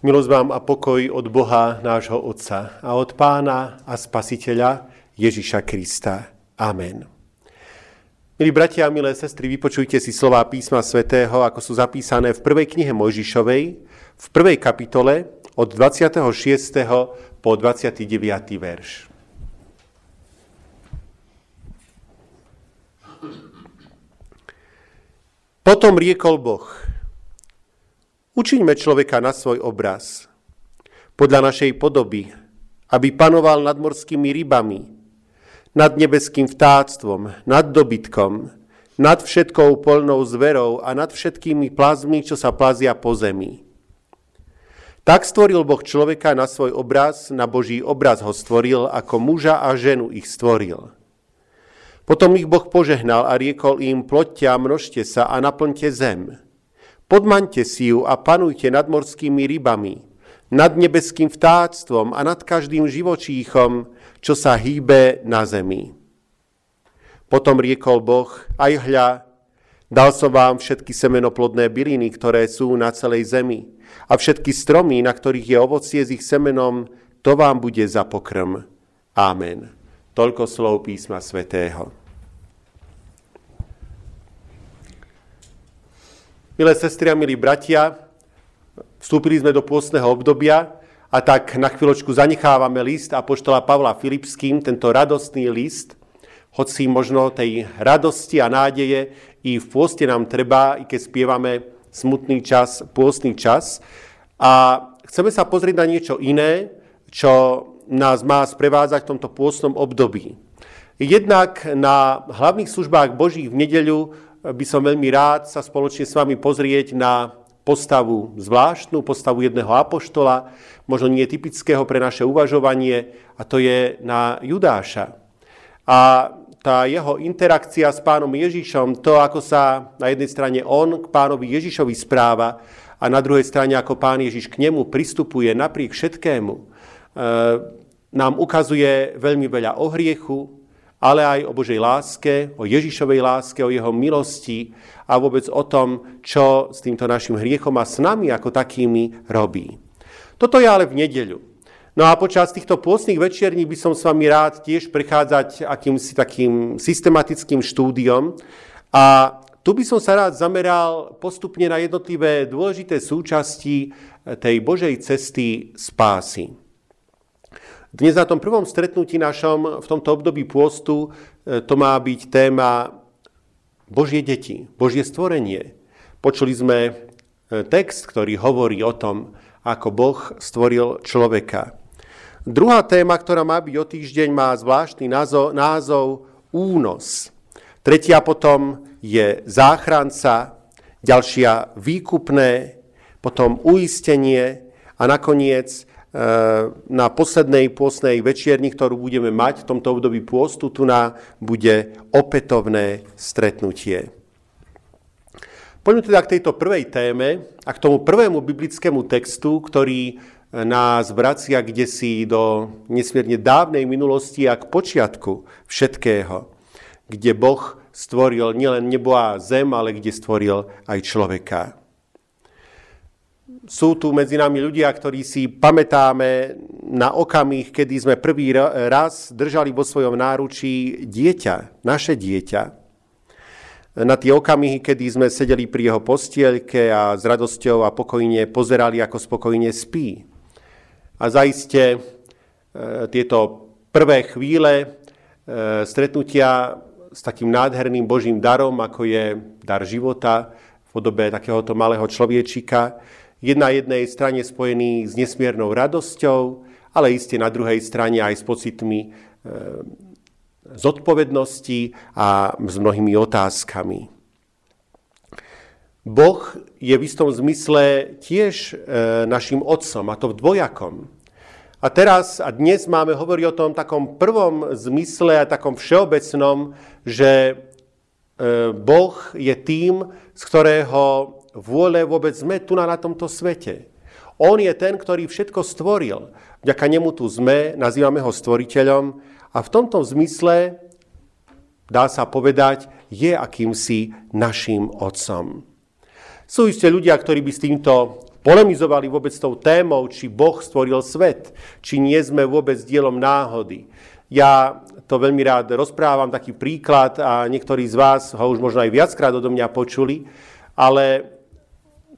Milosť vám a pokoj od Boha, nášho Otca a od Pána a Spasiteľa Ježiša Krista. Amen. Milí bratia a milé sestry, vypočujte si slová písma svätého, ako sú zapísané v prvej knihe Mojžišovej, v prvej kapitole od 26. po 29. verš. Potom riekol Boh, Učiňme človeka na svoj obraz, podľa našej podoby, aby panoval nad morskými rybami, nad nebeským vtáctvom, nad dobytkom, nad všetkou polnou zverou a nad všetkými plazmi, čo sa plazia po zemi. Tak stvoril Boh človeka na svoj obraz, na Boží obraz ho stvoril, ako muža a ženu ich stvoril. Potom ich Boh požehnal a riekol im, ploďte a množte sa a naplňte zem. Podmaňte si ju a panujte nad morskými rybami, nad nebeským vtáctvom a nad každým živočíchom, čo sa hýbe na zemi. Potom riekol Boh, aj hľa, dal som vám všetky semenoplodné byliny, ktoré sú na celej zemi, a všetky stromy, na ktorých je ovocie s ich semenom, to vám bude za pokrm. Amen. Toľko slov písma svätého. Milé sestry a milí bratia, vstúpili sme do pôstneho obdobia a tak na chvíľočku zanechávame list Apoštola Pavla Filipským, tento radostný list, hoci možno tej radosti a nádeje i v pôste nám treba, i keď spievame smutný čas, pôstny čas. A chceme sa pozrieť na niečo iné, čo nás má sprevádzať v tomto pôstnom období. Jednak na hlavných službách Božích v nedeľu by som veľmi rád sa spoločne s vami pozrieť na postavu zvláštnu, postavu jedného apoštola, možno nie typického pre naše uvažovanie, a to je na Judáša. A tá jeho interakcia s pánom Ježišom, to, ako sa na jednej strane on k pánovi Ježišovi správa a na druhej strane, ako pán Ježiš k nemu pristupuje napriek všetkému, e, nám ukazuje veľmi veľa o hriechu, ale aj o Božej láske, o Ježišovej láske, o jeho milosti a vôbec o tom, čo s týmto našim hriechom a s nami ako takými robí. Toto je ale v nedeľu. No a počas týchto pôstnych večerní by som s vami rád tiež prechádzať akýmsi takým systematickým štúdiom a tu by som sa rád zameral postupne na jednotlivé dôležité súčasti tej Božej cesty spásy. Dnes na tom prvom stretnutí našom v tomto období pôstu e, to má byť téma Božie deti, Božie stvorenie. Počuli sme e, text, ktorý hovorí o tom, ako Boh stvoril človeka. Druhá téma, ktorá má byť o týždeň, má zvláštny názov, názov únos. Tretia potom je záchranca, ďalšia výkupné, potom uistenie a nakoniec na poslednej pôstnej večierni, ktorú budeme mať v tomto období pôstu, tu na bude opätovné stretnutie. Poďme teda k tejto prvej téme a k tomu prvému biblickému textu, ktorý eh, nás vracia kde si do nesmierne dávnej minulosti a k počiatku všetkého, kde Boh stvoril nielen nebo a zem, ale kde stvoril aj človeka sú tu medzi nami ľudia, ktorí si pamätáme na okamih, kedy sme prvý raz držali vo svojom náručí dieťa, naše dieťa. Na tie okamihy, kedy sme sedeli pri jeho postielke a s radosťou a pokojne pozerali, ako spokojne spí. A zaiste e, tieto prvé chvíle e, stretnutia s takým nádherným Božím darom, ako je dar života v podobe takéhoto malého človečika, Jedna jednej strane spojený s nesmiernou radosťou, ale iste na druhej strane aj s pocitmi e, zodpovednosti a s mnohými otázkami. Boh je v istom zmysle tiež e, našim otcom, a to v dvojakom. A teraz a dnes máme hovoriť o tom takom prvom zmysle a takom všeobecnom, že e, Boh je tým, z ktorého vôle vôbec sme tu na, tomto svete. On je ten, ktorý všetko stvoril. Vďaka nemu tu sme, nazývame ho stvoriteľom a v tomto zmysle, dá sa povedať, je akýmsi našim otcom. Sú isté ľudia, ktorí by s týmto polemizovali vôbec tou témou, či Boh stvoril svet, či nie sme vôbec dielom náhody. Ja to veľmi rád rozprávam, taký príklad a niektorí z vás ho už možno aj viackrát odo mňa počuli, ale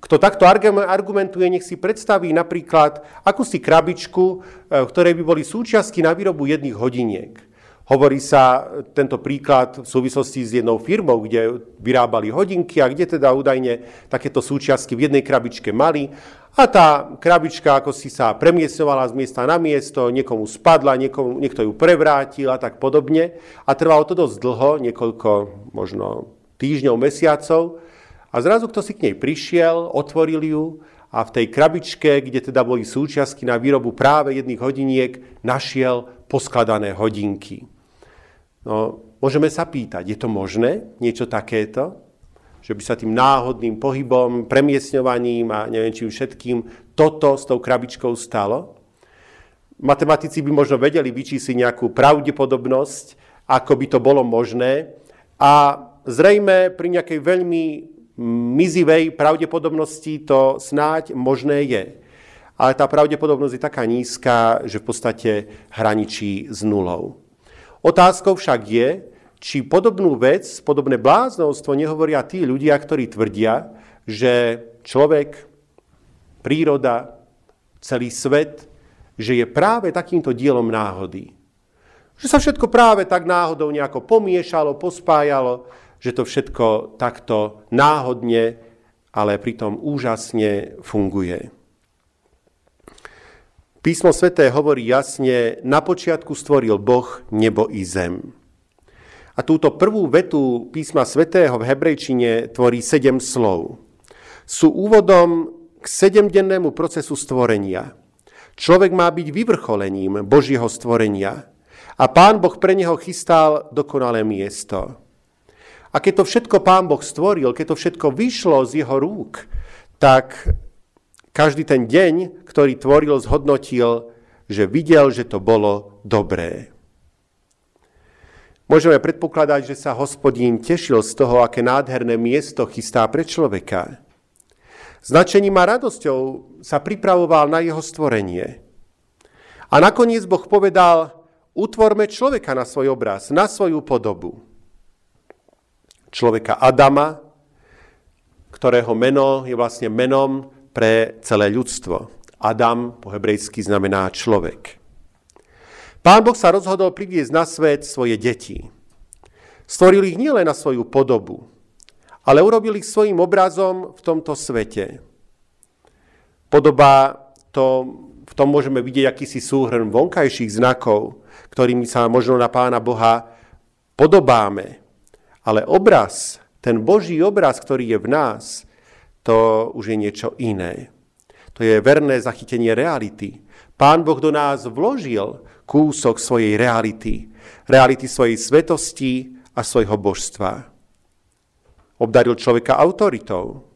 kto takto argumentuje, nech si predstaví napríklad akúsi krabičku, e, v ktorej by boli súčiastky na výrobu jedných hodiniek. Hovorí sa tento príklad v súvislosti s jednou firmou, kde vyrábali hodinky a kde teda údajne takéto súčiastky v jednej krabičke mali. A tá krabička ako si sa premiesňovala z miesta na miesto, niekomu spadla, niekomu, niekto ju prevrátil a tak podobne. A trvalo to dosť dlho, niekoľko možno týždňov, mesiacov. A zrazu kto si k nej prišiel, otvoril ju a v tej krabičke, kde teda boli súčiastky na výrobu práve jedných hodiniek, našiel poskladané hodinky. No, môžeme sa pýtať, je to možné, niečo takéto? Že by sa tým náhodným pohybom, premiesňovaním a neviem čím všetkým toto s tou krabičkou stalo? Matematici by možno vedeli vyčísliť nejakú pravdepodobnosť, ako by to bolo možné. A zrejme pri nejakej veľmi mizivej pravdepodobnosti to snáď možné je. Ale tá pravdepodobnosť je taká nízka, že v podstate hraničí s nulou. Otázkou však je, či podobnú vec, podobné bláznostvo nehovoria tí ľudia, ktorí tvrdia, že človek, príroda, celý svet, že je práve takýmto dielom náhody. Že sa všetko práve tak náhodou nejako pomiešalo, pospájalo, že to všetko takto náhodne, ale pritom úžasne funguje. Písmo sveté hovorí jasne, na počiatku stvoril Boh nebo i zem. A túto prvú vetu písma svätého v hebrejčine tvorí sedem slov. Sú úvodom k sedemdennému procesu stvorenia. Človek má byť vyvrcholením Božieho stvorenia a pán Boh pre neho chystal dokonalé miesto. A keď to všetko Pán Boh stvoril, keď to všetko vyšlo z jeho rúk, tak každý ten deň, ktorý tvoril, zhodnotil, že videl, že to bolo dobré. Môžeme predpokladať, že sa hospodín tešil z toho, aké nádherné miesto chystá pre človeka. Značením a radosťou sa pripravoval na jeho stvorenie. A nakoniec Boh povedal, utvorme človeka na svoj obraz, na svoju podobu človeka Adama, ktorého meno je vlastne menom pre celé ľudstvo. Adam po hebrejsky znamená človek. Pán Boh sa rozhodol priviesť na svet svoje deti. Stvoril ich nielen na svoju podobu, ale urobil ich svojim obrazom v tomto svete. Podoba to, v tom môžeme vidieť akýsi súhrn vonkajších znakov, ktorými sa možno na Pána Boha podobáme. Ale obraz, ten Boží obraz, ktorý je v nás, to už je niečo iné. To je verné zachytenie reality. Pán Boh do nás vložil kúsok svojej reality, reality svojej svetosti a svojho božstva. Obdaril človeka autoritou.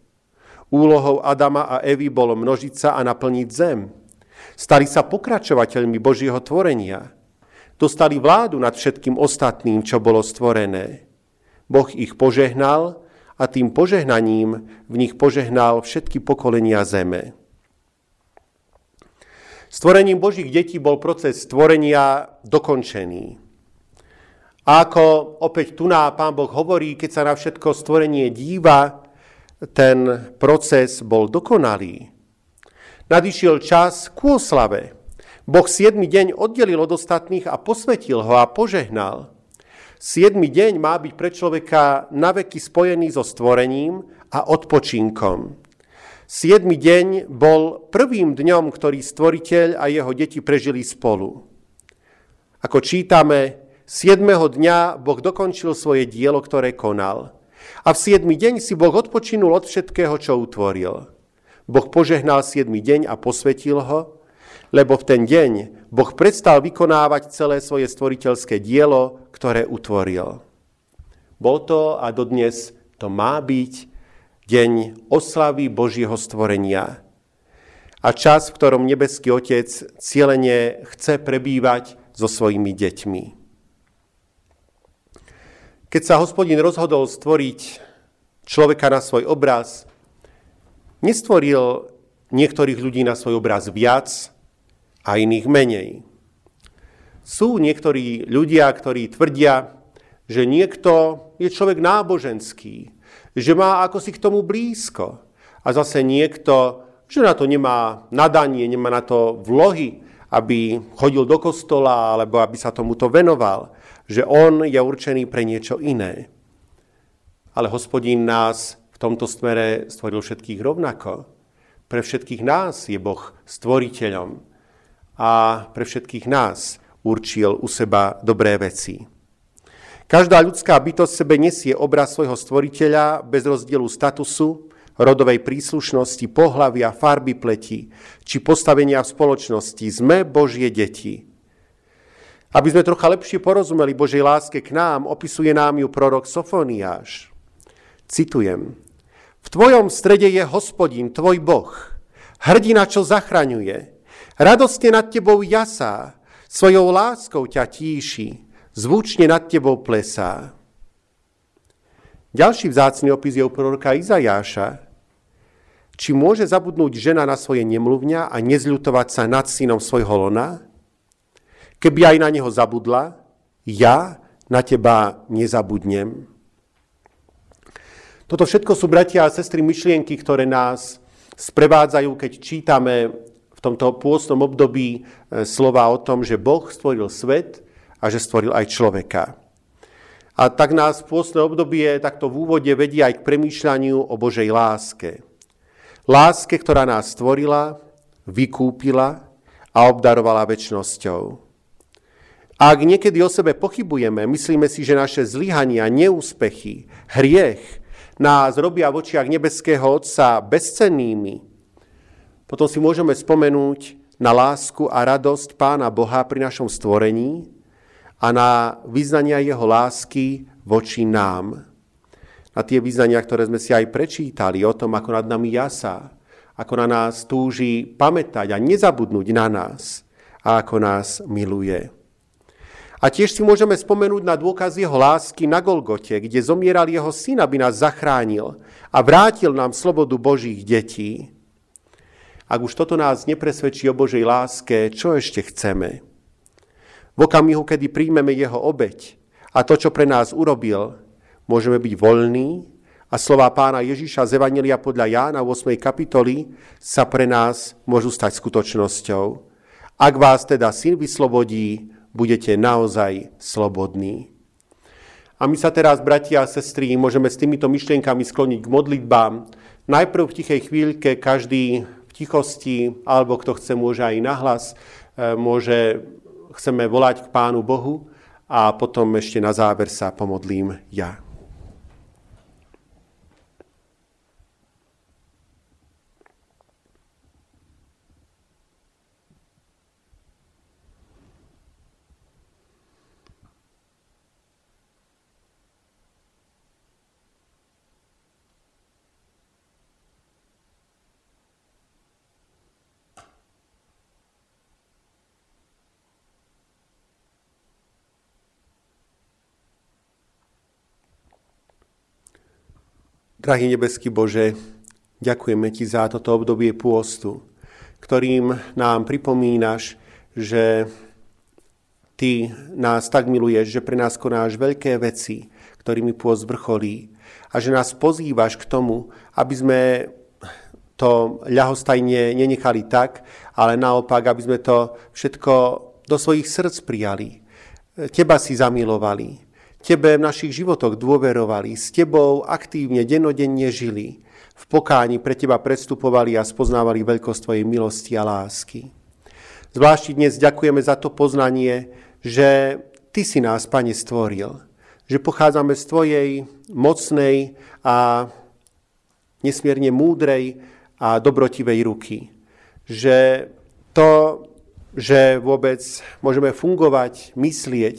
Úlohou Adama a Evy bolo množiť sa a naplniť zem. Stali sa pokračovateľmi Božieho tvorenia. Dostali vládu nad všetkým ostatným, čo bolo stvorené. Boh ich požehnal a tým požehnaním v nich požehnal všetky pokolenia zeme. Stvorením Božích detí bol proces stvorenia dokončený. A ako opäť tu na Pán Boh hovorí, keď sa na všetko stvorenie díva, ten proces bol dokonalý. Nadišiel čas k oslave. Boh siedmy deň oddelil od ostatných a posvetil ho a požehnal – Siedmy deň má byť pre človeka naveky spojený so stvorením a odpočinkom. Siedmy deň bol prvým dňom, ktorý stvoriteľ a jeho deti prežili spolu. Ako čítame, siedmého dňa Boh dokončil svoje dielo, ktoré konal. A v siedmy deň si Boh odpočinul od všetkého, čo utvoril. Boh požehnal siedmy deň a posvetil ho, lebo v ten deň Boh prestal vykonávať celé svoje stvoriteľské dielo, ktoré utvoril. Bol to a dodnes to má byť deň oslavy Božieho stvorenia a čas, v ktorom nebeský Otec cieľene chce prebývať so svojimi deťmi. Keď sa hospodin rozhodol stvoriť človeka na svoj obraz, nestvoril niektorých ľudí na svoj obraz viac a iných menej. Sú niektorí ľudia, ktorí tvrdia, že niekto je človek náboženský, že má ako si k tomu blízko. A zase niekto, že na to nemá nadanie, nemá na to vlohy, aby chodil do kostola alebo aby sa tomuto venoval. Že on je určený pre niečo iné. Ale hospodín nás v tomto smere stvoril všetkých rovnako. Pre všetkých nás je Boh stvoriteľom a pre všetkých nás určil u seba dobré veci. Každá ľudská bytosť sebe nesie obraz svojho stvoriteľa bez rozdielu statusu, rodovej príslušnosti, pohlavia, farby pleti či postavenia v spoločnosti. Sme Božie deti. Aby sme trocha lepšie porozumeli Božej láske k nám, opisuje nám ju prorok Sofoniáš. Citujem. V tvojom strede je hospodin, tvoj Boh, hrdina, čo zachraňuje. Radostne nad tebou jasá, svojou láskou ťa tíši zvučne nad tebou plesá. Ďalší vzácný opis je u proroka Izajáša. Či môže zabudnúť žena na svoje nemluvňa a nezľutovať sa nad synom svojho lona? Keby aj na neho zabudla, ja na teba nezabudnem. Toto všetko sú bratia a sestry myšlienky, ktoré nás sprevádzajú, keď čítame tomto pôstnom období e, slova o tom, že Boh stvoril svet a že stvoril aj človeka. A tak nás pôstne obdobie takto v úvode vedie aj k premýšľaniu o Božej láske. Láske, ktorá nás stvorila, vykúpila a obdarovala väčšnosťou. Ak niekedy o sebe pochybujeme, myslíme si, že naše zlyhania, neúspechy, hriech nás robia v očiach nebeského Otca bezcennými, potom si môžeme spomenúť na lásku a radosť Pána Boha pri našom stvorení, a na vyznania jeho lásky voči nám. Na tie vyznania, ktoré sme si aj prečítali o tom, ako nad nami jasá, ako na nás túži pamätať a nezabudnúť na nás a ako nás miluje. A tiež si môžeme spomenúť na dôkaz jeho lásky na Golgote, kde zomieral jeho syn, aby nás zachránil a vrátil nám slobodu Božích detí. Ak už toto nás nepresvedčí o Božej láske, čo ešte chceme? V okamihu, kedy príjmeme jeho obeď a to, čo pre nás urobil, môžeme byť voľní a slová pána Ježíša z Evangelia podľa Jána v 8. kapitoli sa pre nás môžu stať skutočnosťou. Ak vás teda syn vyslobodí, budete naozaj slobodní. A my sa teraz, bratia a sestry, môžeme s týmito myšlienkami skloniť k modlitbám. Najprv v tichej chvíľke, každý tichosti, alebo kto chce, môže aj nahlas, e, môže chceme volať k Pánu Bohu a potom ešte na záver sa pomodlím ja. Drahý nebeský Bože, ďakujeme Ti za toto obdobie pôstu, ktorým nám pripomínaš, že Ty nás tak miluješ, že pre nás konáš veľké veci, ktorými pôst vrcholí a že nás pozývaš k tomu, aby sme to ľahostajne nenechali tak, ale naopak, aby sme to všetko do svojich srdc prijali. Teba si zamilovali, Tebe v našich životoch dôverovali, s Tebou aktívne, denodenne žili, v pokáni pre Teba predstupovali a spoznávali veľkosť Tvojej milosti a lásky. Zvlášť dnes ďakujeme za to poznanie, že Ty si nás, Pane, stvoril, že pochádzame z Tvojej mocnej a nesmierne múdrej a dobrotivej ruky. Že to, že vôbec môžeme fungovať, myslieť,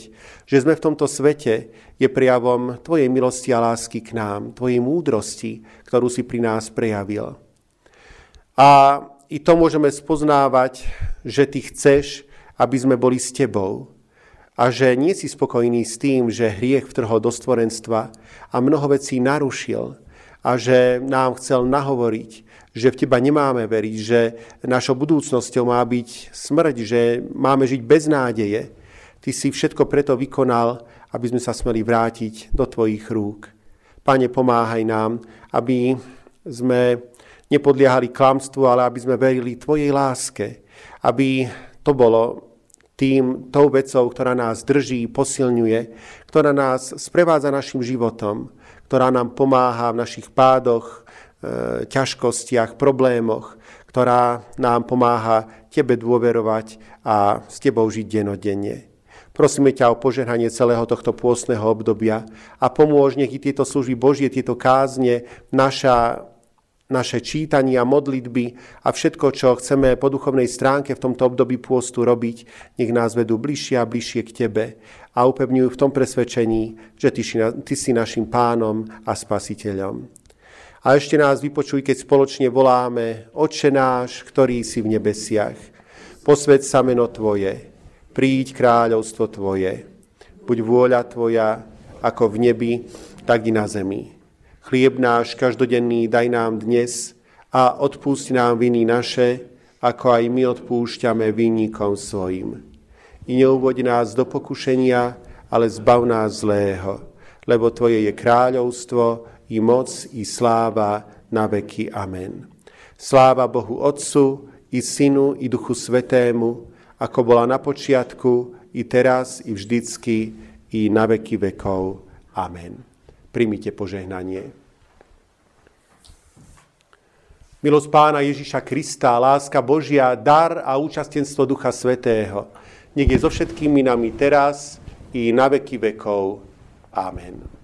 že sme v tomto svete, je prejavom Tvojej milosti a lásky k nám, Tvojej múdrosti, ktorú si pri nás prejavil. A i to môžeme spoznávať, že Ty chceš, aby sme boli s Tebou a že nie si spokojný s tým, že hriech vtrhol do stvorenstva a mnoho vecí narušil a že nám chcel nahovoriť, že v Teba nemáme veriť, že našou budúcnosťou má byť smrť, že máme žiť bez nádeje. Ty si všetko preto vykonal, aby sme sa smeli vrátiť do Tvojich rúk. Pane, pomáhaj nám, aby sme nepodliehali klamstvu, ale aby sme verili Tvojej láske. Aby to bolo tým, tou vecou, ktorá nás drží, posilňuje, ktorá nás sprevádza našim životom, ktorá nám pomáha v našich pádoch, E, ťažkostiach, problémoch, ktorá nám pomáha Tebe dôverovať a s Tebou žiť denodenne. Prosíme ťa o požehnanie celého tohto pôstneho obdobia a pomôž, nech i tieto služby Božie, tieto kázne, naša, naše čítania, modlitby a všetko, čo chceme po duchovnej stránke v tomto období pôstu robiť, nech nás vedú bližšie a bližšie k Tebe a upevňujú v tom presvedčení, že Ty, ty si našim pánom a spasiteľom. A ešte nás vypočuj, keď spoločne voláme Oče náš, ktorý si v nebesiach. Posved sa meno Tvoje, príď kráľovstvo Tvoje. Buď vôľa Tvoja, ako v nebi, tak i na zemi. Chlieb náš každodenný daj nám dnes a odpúšť nám viny naše, ako aj my odpúšťame vinníkom svojim. I neuvoď nás do pokušenia, ale zbav nás zlého, lebo Tvoje je kráľovstvo, i moc, i sláva na veky. Amen. Sláva Bohu Otcu, i Synu, i Duchu Svetému, ako bola na počiatku, i teraz, i vždycky, i na veky vekov. Amen. Primite požehnanie. Milosť Pána Ježiša Krista, láska Božia, dar a účastenstvo Ducha Svetého, nech je so všetkými nami teraz i na veky vekov. Amen.